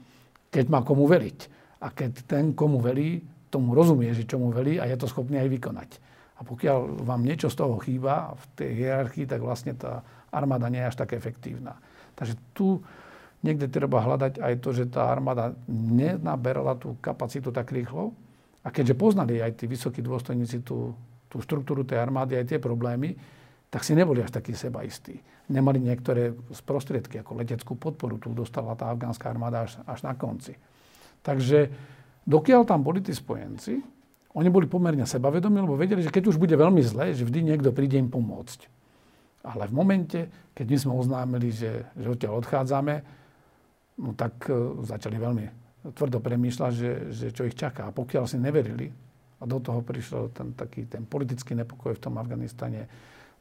B: keď má komu veliť. A keď ten, komu velí, tomu rozumie, že čomu velí a je to schopný aj vykonať. A pokiaľ vám niečo z toho chýba v tej hierarchii, tak vlastne tá armáda nie je až tak efektívna. Takže tu niekde treba hľadať aj to, že tá armáda nenaberala tú kapacitu tak rýchlo. A keďže poznali aj tí vysokí dôstojníci tú, tú štruktúru tej armády, aj tie problémy, tak si neboli až takí sebaistí. Nemali niektoré prostriedky, ako leteckú podporu, tu dostala tá afgánska armáda až, až na konci. Takže dokiaľ tam boli tí spojenci, oni boli pomerne sebavedomí, lebo vedeli, že keď už bude veľmi zle, že vždy niekto príde im pomôcť. Ale v momente, keď my sme oznámili, že, že odtiaľ odchádzame, no tak uh, začali veľmi tvrdo premýšľať, že, že čo ich čaká. A pokiaľ si neverili, a do toho prišiel ten, taký, ten politický nepokoj v tom Afganistane,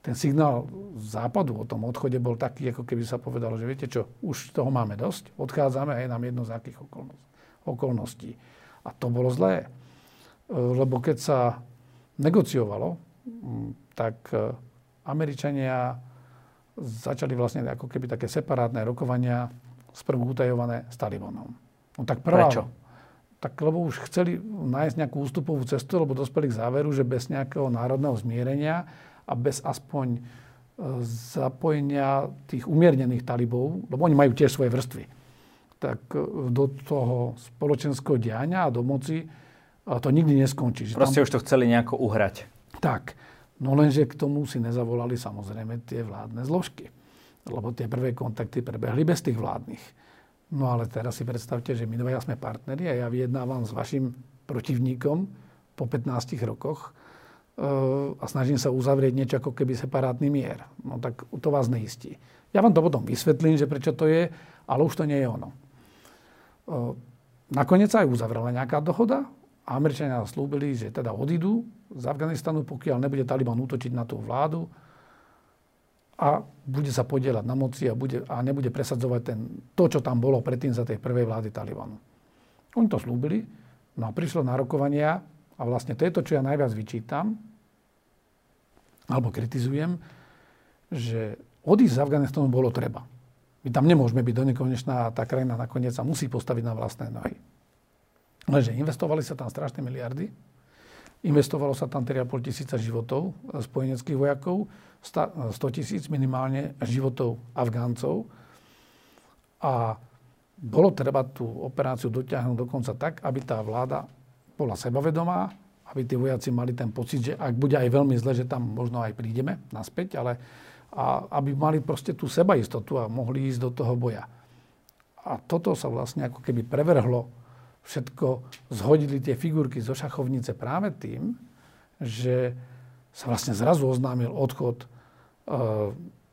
B: ten signál západu o tom odchode bol taký, ako keby sa povedalo, že viete čo, už toho máme dosť, odchádzame a je nám jedno z akých okolností. A to bolo zlé. E, lebo keď sa negociovalo, tak e, Američania začali vlastne ako keby také separátne rokovania sprv utajované s Talibanom. No tak prvá,
A: Prečo?
B: Tak lebo už chceli nájsť nejakú ústupovú cestu, lebo dospeli k záveru, že bez nejakého národného zmierenia a bez aspoň e, zapojenia tých umiernených talibov, lebo oni majú tiež svoje vrstvy, tak e, do toho spoločenského diania a do moci to nikdy neskončí.
A: Proste tam... už to chceli nejako uhrať.
B: Tak. No lenže k tomu si nezavolali samozrejme tie vládne zložky. Lebo tie prvé kontakty prebehli bez tých vládnych. No ale teraz si predstavte, že my dvaja sme partneri a ja vyjednávam s vašim protivníkom po 15 rokoch a snažím sa uzavrieť niečo ako keby separátny mier. No tak to vás neistí. Ja vám to potom vysvetlím, že prečo to je, ale už to nie je ono. Nakoniec sa aj uzavrela nejaká dohoda Američania slúbili, že teda odídu z Afganistanu, pokiaľ nebude Taliban útočiť na tú vládu a bude sa podielať na moci a, bude, a nebude presadzovať ten, to, čo tam bolo predtým za tej prvej vlády Talibanu. Oni to slúbili, no a prišlo na rokovania a vlastne to je to, čo ja najviac vyčítam, alebo kritizujem, že odísť z Afganistanu bolo treba. My tam nemôžeme byť do nekonečná tá krajina nakoniec sa musí postaviť na vlastné nohy. Lenže investovali sa tam strašné miliardy, investovalo sa tam 3,5 tisíca životov spojeneckých vojakov, 100 tisíc minimálne životov Afgáncov a bolo treba tú operáciu dotiahnuť dokonca tak, aby tá vláda bola sebavedomá, aby tí vojaci mali ten pocit, že ak bude aj veľmi zle, že tam možno aj prídeme naspäť, ale a aby mali proste tú sebaistotu a mohli ísť do toho boja. A toto sa vlastne ako keby prevrhlo všetko, zhodili tie figurky zo šachovnice práve tým, že sa vlastne zrazu oznámil odchod e,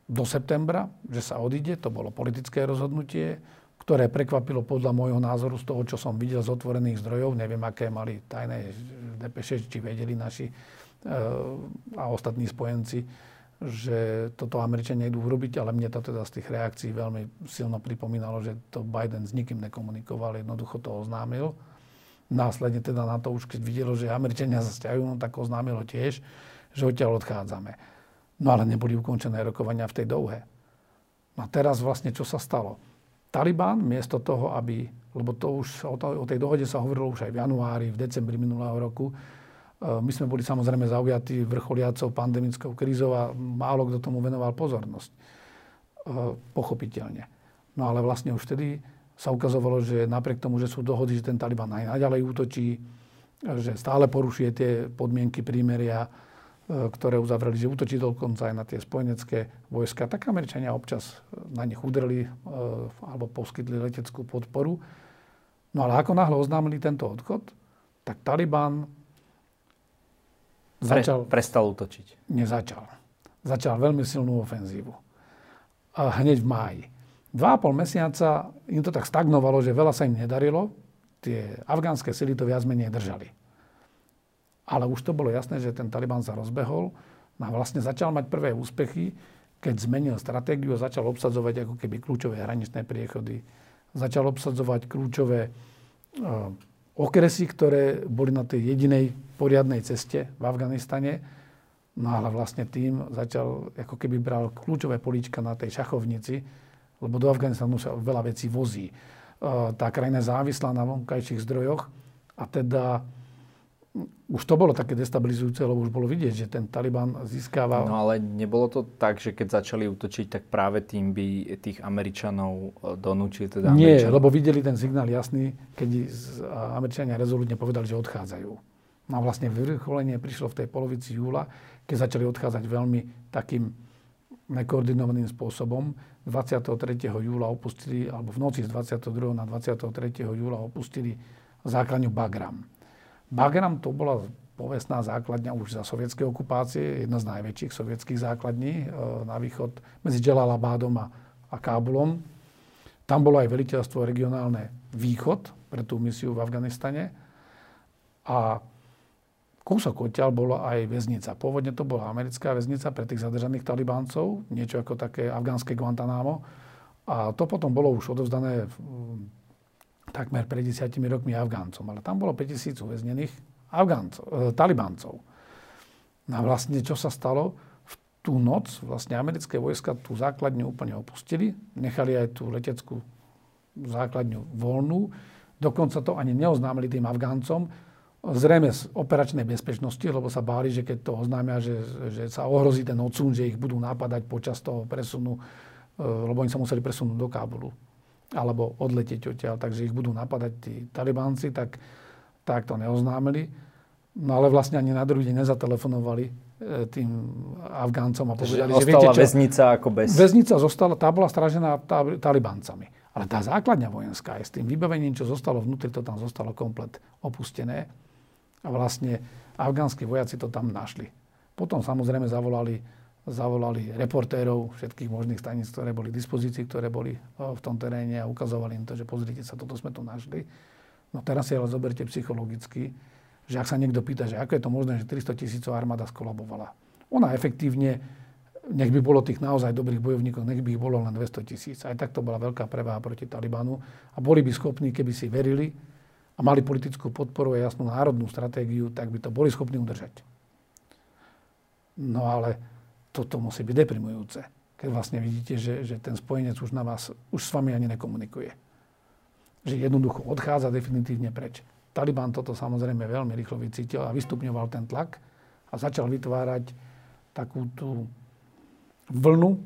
B: do septembra, že sa odíde, to bolo politické rozhodnutie, ktoré prekvapilo podľa môjho názoru z toho, čo som videl z otvorených zdrojov. Neviem, aké mali tajné depeše, či vedeli naši e, a ostatní spojenci, že toto Američania idú urobiť, ale mne to teda z tých reakcií veľmi silno pripomínalo, že to Biden s nikým nekomunikoval, jednoducho to oznámil. Následne teda na to už, keď videlo, že Američania sa stiahujú, no tak oznámilo tiež, že odtiaľ odchádzame. No ale neboli ukončené rokovania v tej douhe. No a teraz vlastne čo sa stalo? Taliban miesto toho, aby, lebo to už o, tej dohode sa hovorilo už aj v januári, v decembri minulého roku, my sme boli samozrejme zaujatí vrcholiacou pandemickou krízou a málo kto tomu venoval pozornosť. E, pochopiteľne. No ale vlastne už vtedy sa ukazovalo, že napriek tomu, že sú dohody, že ten Taliban aj naďalej útočí, že stále porušuje tie podmienky prímeria, E, ktoré uzavreli, že útočí dokonca aj na tie spojenecké vojska, tak Američania občas na nich udreli alebo poskytli leteckú podporu. No ale ako náhle oznámili tento odchod, tak Taliban
A: začal... Pre, prestal útočiť.
B: Nezačal. Začal veľmi silnú ofenzívu. A hneď v máji. Dva a pol mesiaca im to tak stagnovalo, že veľa sa im nedarilo. Tie afgánske sily to viac menej držali. Ale už to bolo jasné, že ten Taliban sa rozbehol a vlastne začal mať prvé úspechy, keď zmenil stratégiu začal obsadzovať ako keby kľúčové hraničné priechody. Začal obsadzovať kľúčové uh, okresy, ktoré boli na tej jedinej poriadnej ceste v Afganistane. No ale vlastne tým začal, ako keby bral kľúčové políčka na tej šachovnici, lebo do Afganistanu sa veľa vecí vozí. E, tá krajina závislá na vonkajších zdrojoch a teda už to bolo také destabilizujúce, lebo už bolo vidieť, že ten Taliban získava...
A: No ale nebolo to tak, že keď začali útočiť, tak práve tým by tých Američanov e, donúčili teda
B: Nie, Američanov... lebo videli ten signál jasný, keď Američania rezolutne povedali, že odchádzajú. No a vlastne vyvrcholenie prišlo v tej polovici júla, keď začali odchádzať veľmi takým nekoordinovaným spôsobom. 23. júla opustili, alebo v noci z 22. na 23. júla opustili základňu Bagram. Bagram to bola povestná základňa už za sovietskej okupácie, jedna z najväčších sovietských základní e, na východ medzi Jalalabádom a, Kábulom. Tam bolo aj veliteľstvo regionálne Východ pre tú misiu v Afganistane. A Kúsok odtiaľ bola aj väznica. Pôvodne to bola americká väznica pre tých zadržaných talibáncov, niečo ako také afgánske Guantanamo. A to potom bolo už odovzdané takmer pred desiatimi rokmi Afgáncom. Ale tam bolo 5000 uväznených Afgáncov, e, talibáncov. No a vlastne čo sa stalo? V tú noc vlastne americké vojska tú základňu úplne opustili. Nechali aj tú leteckú základňu voľnú. Dokonca to ani neoznámili tým Afgáncom Zrejme z operačnej bezpečnosti, lebo sa báli, že keď to oznámia, že, že sa ohrozí ten odsun, že ich budú napadať počas toho presunu, e, lebo oni sa museli presunúť do Kábulu alebo odletieť odtiaľ, takže ich budú napadať tí talibánci, tak, tak to neoznámili. No ale vlastne ani na druhý deň nezatelefonovali e, tým Afgáncom a povedali,
A: že viete čo, väznica ako bez...
B: Väznica zostala, tá bola stražená tá, talibáncami. Ale tá základňa vojenská je s tým vybavením, čo zostalo vnútri, to tam zostalo komplet opustené. A vlastne afgánsky vojaci to tam našli. Potom samozrejme zavolali, zavolali reportérov všetkých možných staníc, ktoré boli v dispozícii, ktoré boli v tom teréne a ukazovali im to, že pozrite sa, toto sme tu našli. No teraz si ale zoberte psychologicky, že ak sa niekto pýta, že ako je to možné, že 300 tisícov armáda skolabovala. Ona efektívne, nech by bolo tých naozaj dobrých bojovníkov, nech by ich bolo len 200 tisíc. Aj tak to bola veľká preváha proti Talibanu a boli by schopní, keby si verili, a mali politickú podporu a jasnú národnú stratégiu, tak by to boli schopní udržať. No ale toto musí byť deprimujúce, keď vlastne vidíte, že, že ten spojenec už na vás, už s vami ani nekomunikuje. Že jednoducho odchádza definitívne preč. Taliban toto samozrejme veľmi rýchlo vycítil a vystupňoval ten tlak a začal vytvárať takú tú vlnu,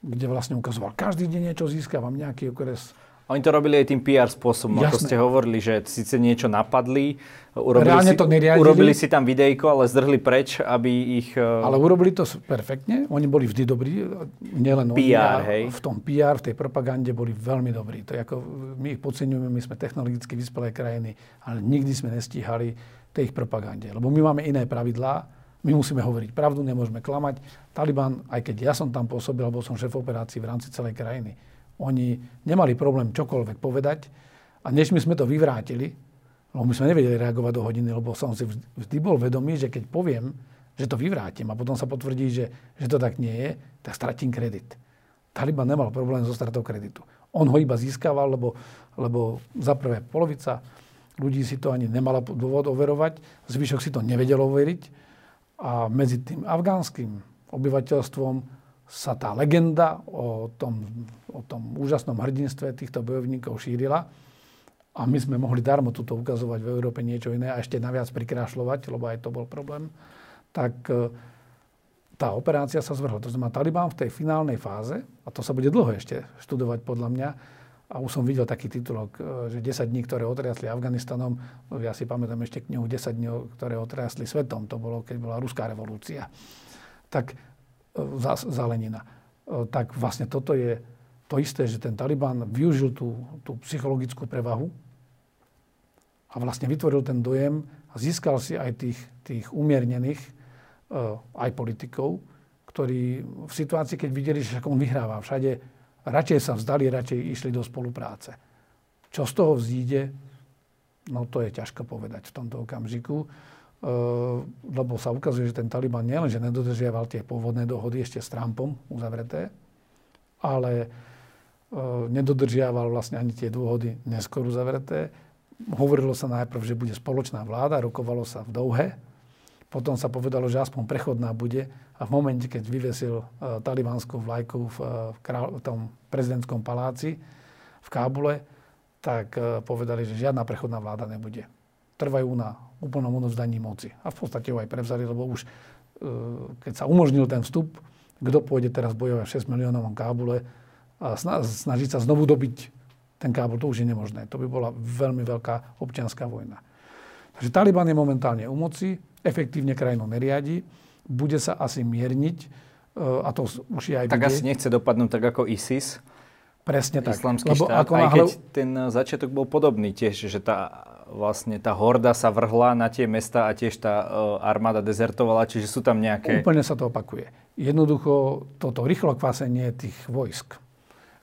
B: kde vlastne ukazoval, každý deň niečo získavam, nejaký okres
A: oni to robili aj tým PR spôsobom, Jasné. ako ste hovorili, že síce niečo napadli, urobili,
B: Reálne
A: si,
B: to
A: urobili si tam videjko, ale zdrhli preč, aby ich...
B: E, ale urobili to perfektne, oni boli vždy dobrí, nielen
A: PR,
B: oni,
A: hej.
B: v tom PR, v tej propagande boli veľmi dobrí. To je ako, my ich podceňujeme, my sme technologicky vyspelé krajiny, ale nikdy sme nestíhali tej ich propagande. Lebo my máme iné pravidlá, my musíme hovoriť pravdu, nemôžeme klamať. Taliban, aj keď ja som tam pôsobil, bol som šéf operácií v rámci celej krajiny, oni nemali problém čokoľvek povedať a než my sme to vyvrátili, lebo my sme nevedeli reagovať do hodiny, lebo som si vždy bol vedomý, že keď poviem, že to vyvrátim a potom sa potvrdí, že, že to tak nie je, tak stratím kredit. Taliban nemal problém so stratou kreditu. On ho iba získaval, lebo, lebo za prvé polovica ľudí si to ani nemala dôvod overovať, zvyšok si to nevedel overiť a medzi tým afgánskym obyvateľstvom sa tá legenda o tom, o tom úžasnom hrdinstve týchto bojovníkov šírila a my sme mohli darmo tuto ukazovať v Európe niečo iné a ešte naviac prikrášľovať, lebo aj to bol problém, tak e, tá operácia sa zvrhla. To znamená, Taliban v tej finálnej fáze, a to sa bude dlho ešte študovať podľa mňa, a už som videl taký titulok, e, že 10 dní, ktoré otriasli Afganistanom, ja si pamätám ešte knihu 10 dní, ktoré otriasli svetom, to bolo, keď bola ruská revolúcia. Tak zelenina. E, tak vlastne toto je to isté, že ten Taliban využil tú, tú psychologickú prevahu a vlastne vytvoril ten dojem a získal si aj tých, tých umiernených e, aj politikov, ktorí v situácii, keď videli, že on vyhráva všade, radšej sa vzdali, radšej išli do spolupráce. Čo z toho vzíde, no to je ťažko povedať v tomto okamžiku. Ehm, lebo sa ukazuje, že ten Taliban nielenže nedodržiaval tie pôvodné dohody ešte s Trumpom uzavreté, ale ehm, nedodržiaval vlastne ani tie dôhody neskôr uzavreté. Hovorilo sa najprv, že bude spoločná vláda, rokovalo sa v Douhe, Potom sa povedalo, že aspoň prechodná bude. A v momente, keď vyvesil uh, talibanskú vlajku v, uh, v tom prezidentskom paláci v Kábule, tak uh, povedali, že žiadna prechodná vláda nebude. Trvajú na úplnom odovzdaní moci. A v podstate ho aj prevzali, lebo už uh, keď sa umožnil ten vstup, kto pôjde teraz bojovať v 6 miliónovom Kábule a snažiť sa znovu dobiť ten Kábul, to už je nemožné. To by bola veľmi veľká občianská vojna. Takže Taliban je momentálne u moci, efektívne krajinu neriadi, bude sa asi mierniť, e, a to už je aj
A: Tak asi nechce dopadnúť tak ako ISIS.
B: Presne tak.
A: Islamský Lebo štát, ako aj keď ten začiatok bol podobný tiež, že tá, vlastne tá horda sa vrhla na tie mesta a tiež tá uh, armáda dezertovala, čiže sú tam nejaké...
B: Úplne sa to opakuje. Jednoducho toto rýchlo kvasenie tých vojsk,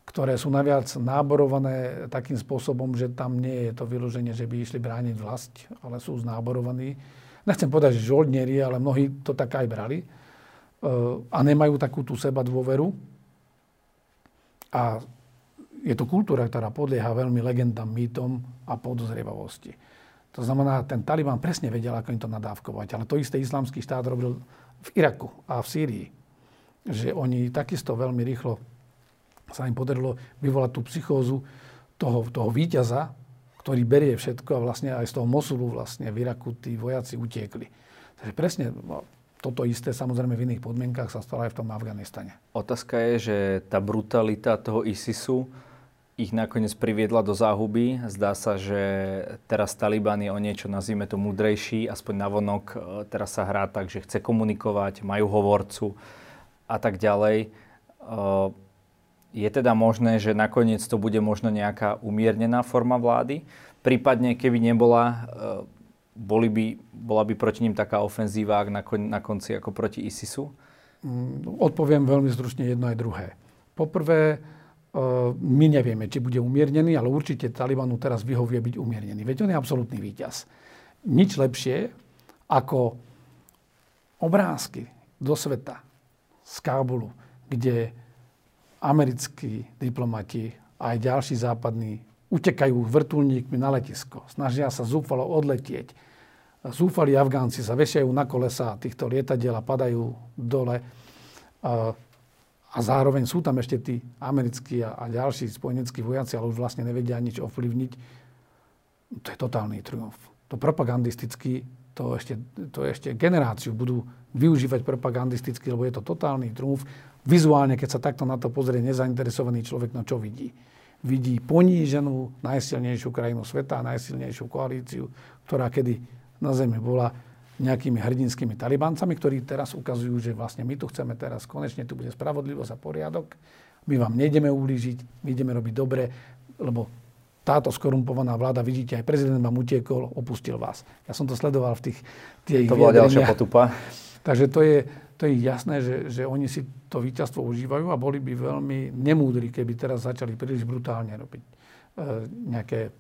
B: ktoré sú naviac náborované takým spôsobom, že tam nie je to vyloženie, že by išli brániť vlast, ale sú znáborovaní nechcem povedať, že žoldnieri, ale mnohí to tak aj brali. E, a nemajú takú tú seba dôveru. A je to kultúra, ktorá podlieha veľmi legendám, mýtom a podozrievavosti. To znamená, ten Taliban presne vedel, ako im to nadávkovať. Ale to isté islamský štát robil v Iraku a v Sýrii. Že oni takisto veľmi rýchlo sa im podarilo vyvolať tú psychózu toho, toho víťaza, ktorý berie všetko a vlastne aj z toho Mosulu vlastne v Iraku tí vojaci utiekli. Takže presne no, toto isté samozrejme v iných podmienkach sa stalo aj v tom Afganistane.
A: Otázka je, že tá brutalita toho ISISu ich nakoniec priviedla do záhuby. Zdá sa, že teraz Taliban je o niečo, nazvime to, múdrejší, aspoň navonok e, teraz sa hrá tak, že chce komunikovať, majú hovorcu a tak ďalej. E, je teda možné, že nakoniec to bude možno nejaká umiernená forma vlády? Prípadne, keby nebola, e, boli by, bola by proti ním taká ofenzíva na, kon, na konci ako proti ISISu?
B: Mm, odpoviem veľmi stručne jedno aj druhé. Poprvé, my nevieme, či bude umiernený, ale určite Talibanu teraz vyhovuje byť umiernený. Veď on je absolútny víťaz. Nič lepšie ako obrázky do sveta z Kábulu, kde americkí diplomati a aj ďalší západní utekajú vrtulníkmi na letisko. Snažia sa zúfalo odletieť. Zúfali Afgánci sa vešiajú na kolesa týchto lietadiel a padajú dole. A zároveň sú tam ešte tí americkí a ďalší spojeneckí vojaci, ale už vlastne nevedia nič ovplyvniť. To je totálny triumf. To propagandisticky, to ešte, to ešte generáciu budú využívať propagandisticky, lebo je to totálny triumf vizuálne, keď sa takto na to pozrie nezainteresovaný človek, no čo vidí? Vidí poníženú najsilnejšiu krajinu sveta, najsilnejšiu koalíciu, ktorá kedy na Zemi bola nejakými hrdinskými talibancami, ktorí teraz ukazujú, že vlastne my tu chceme teraz, konečne tu bude spravodlivosť a poriadok, my vám nejdeme ublížiť, my ideme robiť dobre, lebo táto skorumpovaná vláda, vidíte, aj prezident vám utiekol, opustil vás. Ja som to sledoval v tých...
A: tých to bola ďalšia potupa.
B: Takže to je, to je jasné, že, že oni si to víťazstvo užívajú a boli by veľmi nemúdri, keby teraz začali príliš brutálne robiť e, nejaké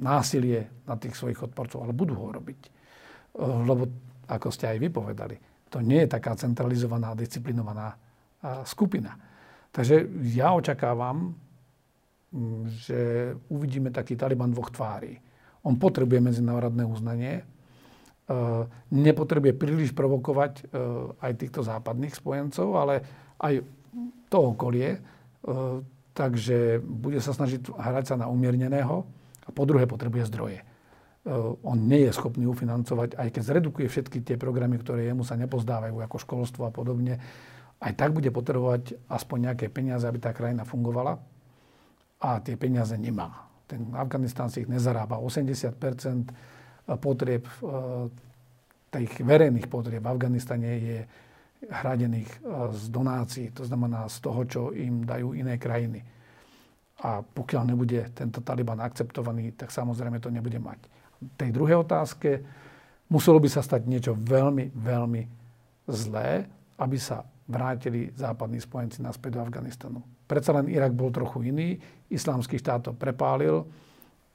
B: násilie na tých svojich odporcov, ale budú ho robiť. E, lebo, ako ste aj vypovedali, to nie je taká centralizovaná, disciplinovaná e, skupina. Takže ja očakávam, že uvidíme taký Taliban dvoch tvári. On potrebuje medzinárodné uznanie, E, nepotrebuje príliš provokovať aj týchto západných spojencov, ale aj to okolie. Takže bude sa snažiť hrať sa na umierneného a po druhé potrebuje zdroje. On nie je schopný ufinancovať, aj keď zredukuje všetky tie programy, ktoré jemu sa nepozdávajú, ako školstvo a podobne, aj tak bude potrebovať aspoň nejaké peniaze, aby tá krajina fungovala. A tie peniaze nemá. Ten Afganistán si ich nezarába. 80 potrieb, e, tých verejných potrieb v Afganistane je hradených e, z donácií, to znamená z toho, čo im dajú iné krajiny. A pokiaľ nebude tento Taliban akceptovaný, tak samozrejme to nebude mať. Tej druhej otázke muselo by sa stať niečo veľmi, veľmi zlé, aby sa vrátili západní spojenci naspäť do Afganistanu. Predsa len Irak bol trochu iný, islámsky štát to prepálil,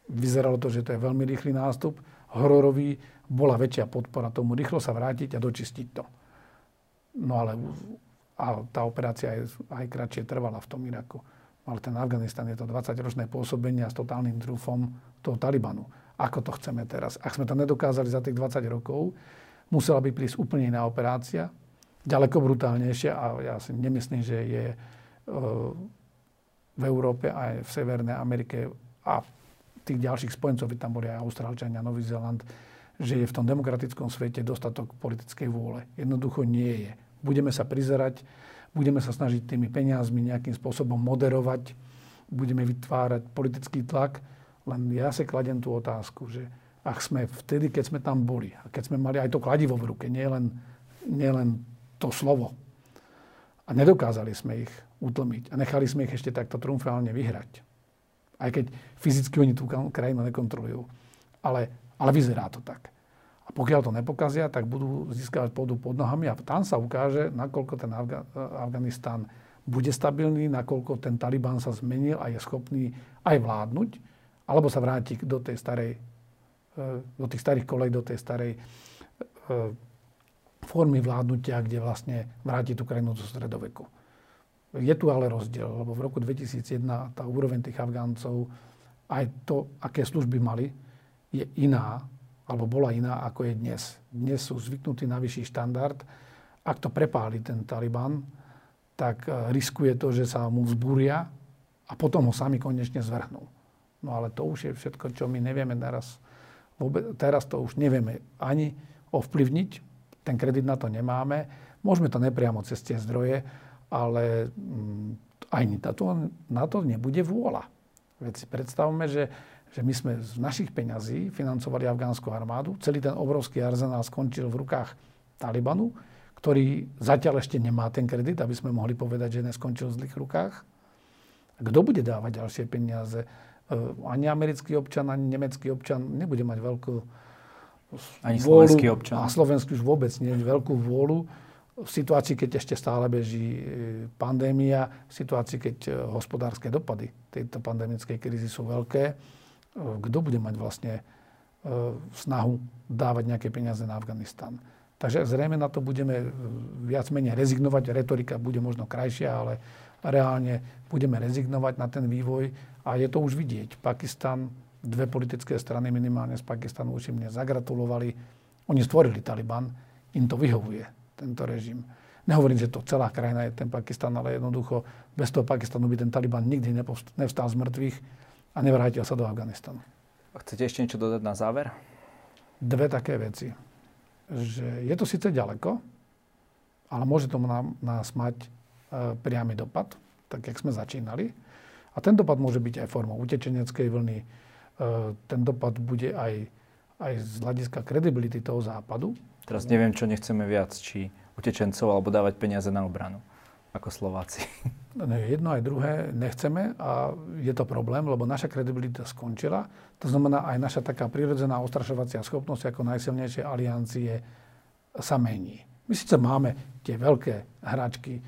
B: vyzeralo to, že to je veľmi rýchly nástup hororový, bola väčšia podpora tomu rýchlo sa vrátiť a dočistiť to. No ale a tá operácia aj, aj kratšie trvala v tom Iraku. Ale ten Afganistan je to 20-ročné pôsobenie s totálnym trúfom toho Talibanu. ako to chceme teraz. Ak sme to nedokázali za tých 20 rokov, musela by prísť úplne iná operácia, ďaleko brutálnejšia a ja si nemyslím, že je e, v Európe aj v Severnej Amerike a tých ďalších spojencov, tam boli aj Austrálčania, Nový Zéland, že je v tom demokratickom svete dostatok politickej vôle. Jednoducho nie je. Budeme sa prizerať, budeme sa snažiť tými peniazmi nejakým spôsobom moderovať, budeme vytvárať politický tlak, len ja si kladem tú otázku, že ak sme vtedy, keď sme tam boli, a keď sme mali aj to kladivo v ruke, nielen, nielen to slovo, a nedokázali sme ich utlmiť a nechali sme ich ešte takto trumfálne vyhrať. Aj keď fyzicky oni tú krajinu nekontrolujú. Ale, ale vyzerá to tak. Pokiaľ to nepokazia, tak budú získavať pôdu pod nohami a tam sa ukáže, nakoľko ten Afga- Afganistán bude stabilný, nakoľko ten Taliban sa zmenil a je schopný aj vládnuť, alebo sa vráti do tej starej, e, do tých starých kolej, do tej starej e, formy vládnutia, kde vlastne vráti tú krajinu do stredoveku. Je tu ale rozdiel, lebo v roku 2001 tá úroveň tých Afgáncov, aj to, aké služby mali, je iná, alebo bola iná, ako je dnes. Dnes sú zvyknutí na vyšší štandard. Ak to prepáli ten Taliban, tak e, riskuje to, že sa mu vzbúria a potom ho sami konečne zvrhnú. No ale to už je všetko, čo my nevieme teraz. Vôbec, teraz to už nevieme ani ovplyvniť, ten kredit na to nemáme. Môžeme to nepriamo cez tie zdroje, ale mm, aj na to, na to nebude vôľa. Veď si predstavme, že, že my sme z našich peňazí financovali afgánsku armádu. Celý ten obrovský arzenál skončil v rukách Talibanu, ktorý zatiaľ ešte nemá ten kredit, aby sme mohli povedať, že neskončil v zlých rukách. Kto bude dávať ďalšie peniaze? E, ani americký občan, ani nemecký občan nebude mať veľkú
A: ani vôľu, slovenský občan.
B: A slovenský už vôbec nie, veľkú vôľu v situácii, keď ešte stále beží e, pandémia, v situácii, keď e, hospodárske dopady tejto pandemickej krízy sú veľké, kto bude mať vlastne snahu dávať nejaké peniaze na Afganistan. Takže zrejme na to budeme viac menej rezignovať. Retorika bude možno krajšia, ale reálne budeme rezignovať na ten vývoj a je to už vidieť. Pakistan, dve politické strany minimálne z Pakistanu už im zagratulovali. Oni stvorili Taliban, im to vyhovuje, tento režim. Nehovorím, že to celá krajina je ten Pakistan, ale jednoducho bez toho Pakistanu by ten Taliban nikdy nevstal z mŕtvych a nevrátil sa do Afganistanu.
A: Chcete ešte niečo dodať na záver?
B: Dve také veci. Že je to síce ďaleko, ale môže to na nás mať e, priamy dopad, tak jak sme začínali. A ten dopad môže byť aj formou utečeneckej vlny. E, ten dopad bude aj, aj z hľadiska kredibility toho západu.
A: Teraz neviem, čo nechceme viac, či utečencov alebo dávať peniaze na obranu, ako Slováci.
B: No, jedno aj druhé nechceme a je to problém, lebo naša kredibilita skončila. To znamená, aj naša taká prirodzená ostrašovacia schopnosť ako najsilnejšie aliancie sa mení. My síce máme tie veľké hračky,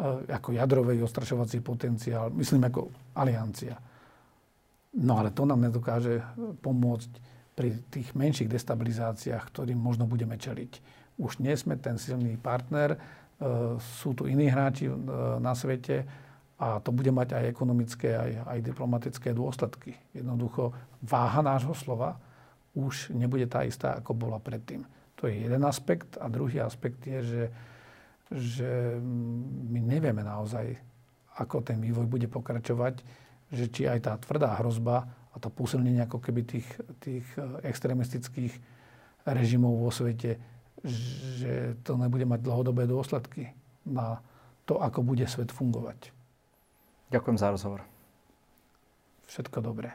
B: E, ako jadrový ostrašovací potenciál, myslím ako aliancia. No ale to nám nedokáže pomôcť pri tých menších destabilizáciách, ktorým možno budeme čeliť. Už nie sme ten silný partner, sú tu iní hráči e, na svete a to bude mať aj ekonomické, aj, aj diplomatické dôsledky. Jednoducho váha nášho slova už nebude tá istá, ako bola predtým. To je jeden aspekt. A druhý aspekt je, že že my nevieme naozaj, ako ten vývoj bude pokračovať, že či aj tá tvrdá hrozba a to posilnenie ako keby tých, tých extremistických režimov vo svete, že to nebude mať dlhodobé dôsledky na to, ako bude svet fungovať.
A: Ďakujem za rozhovor.
B: Všetko dobré.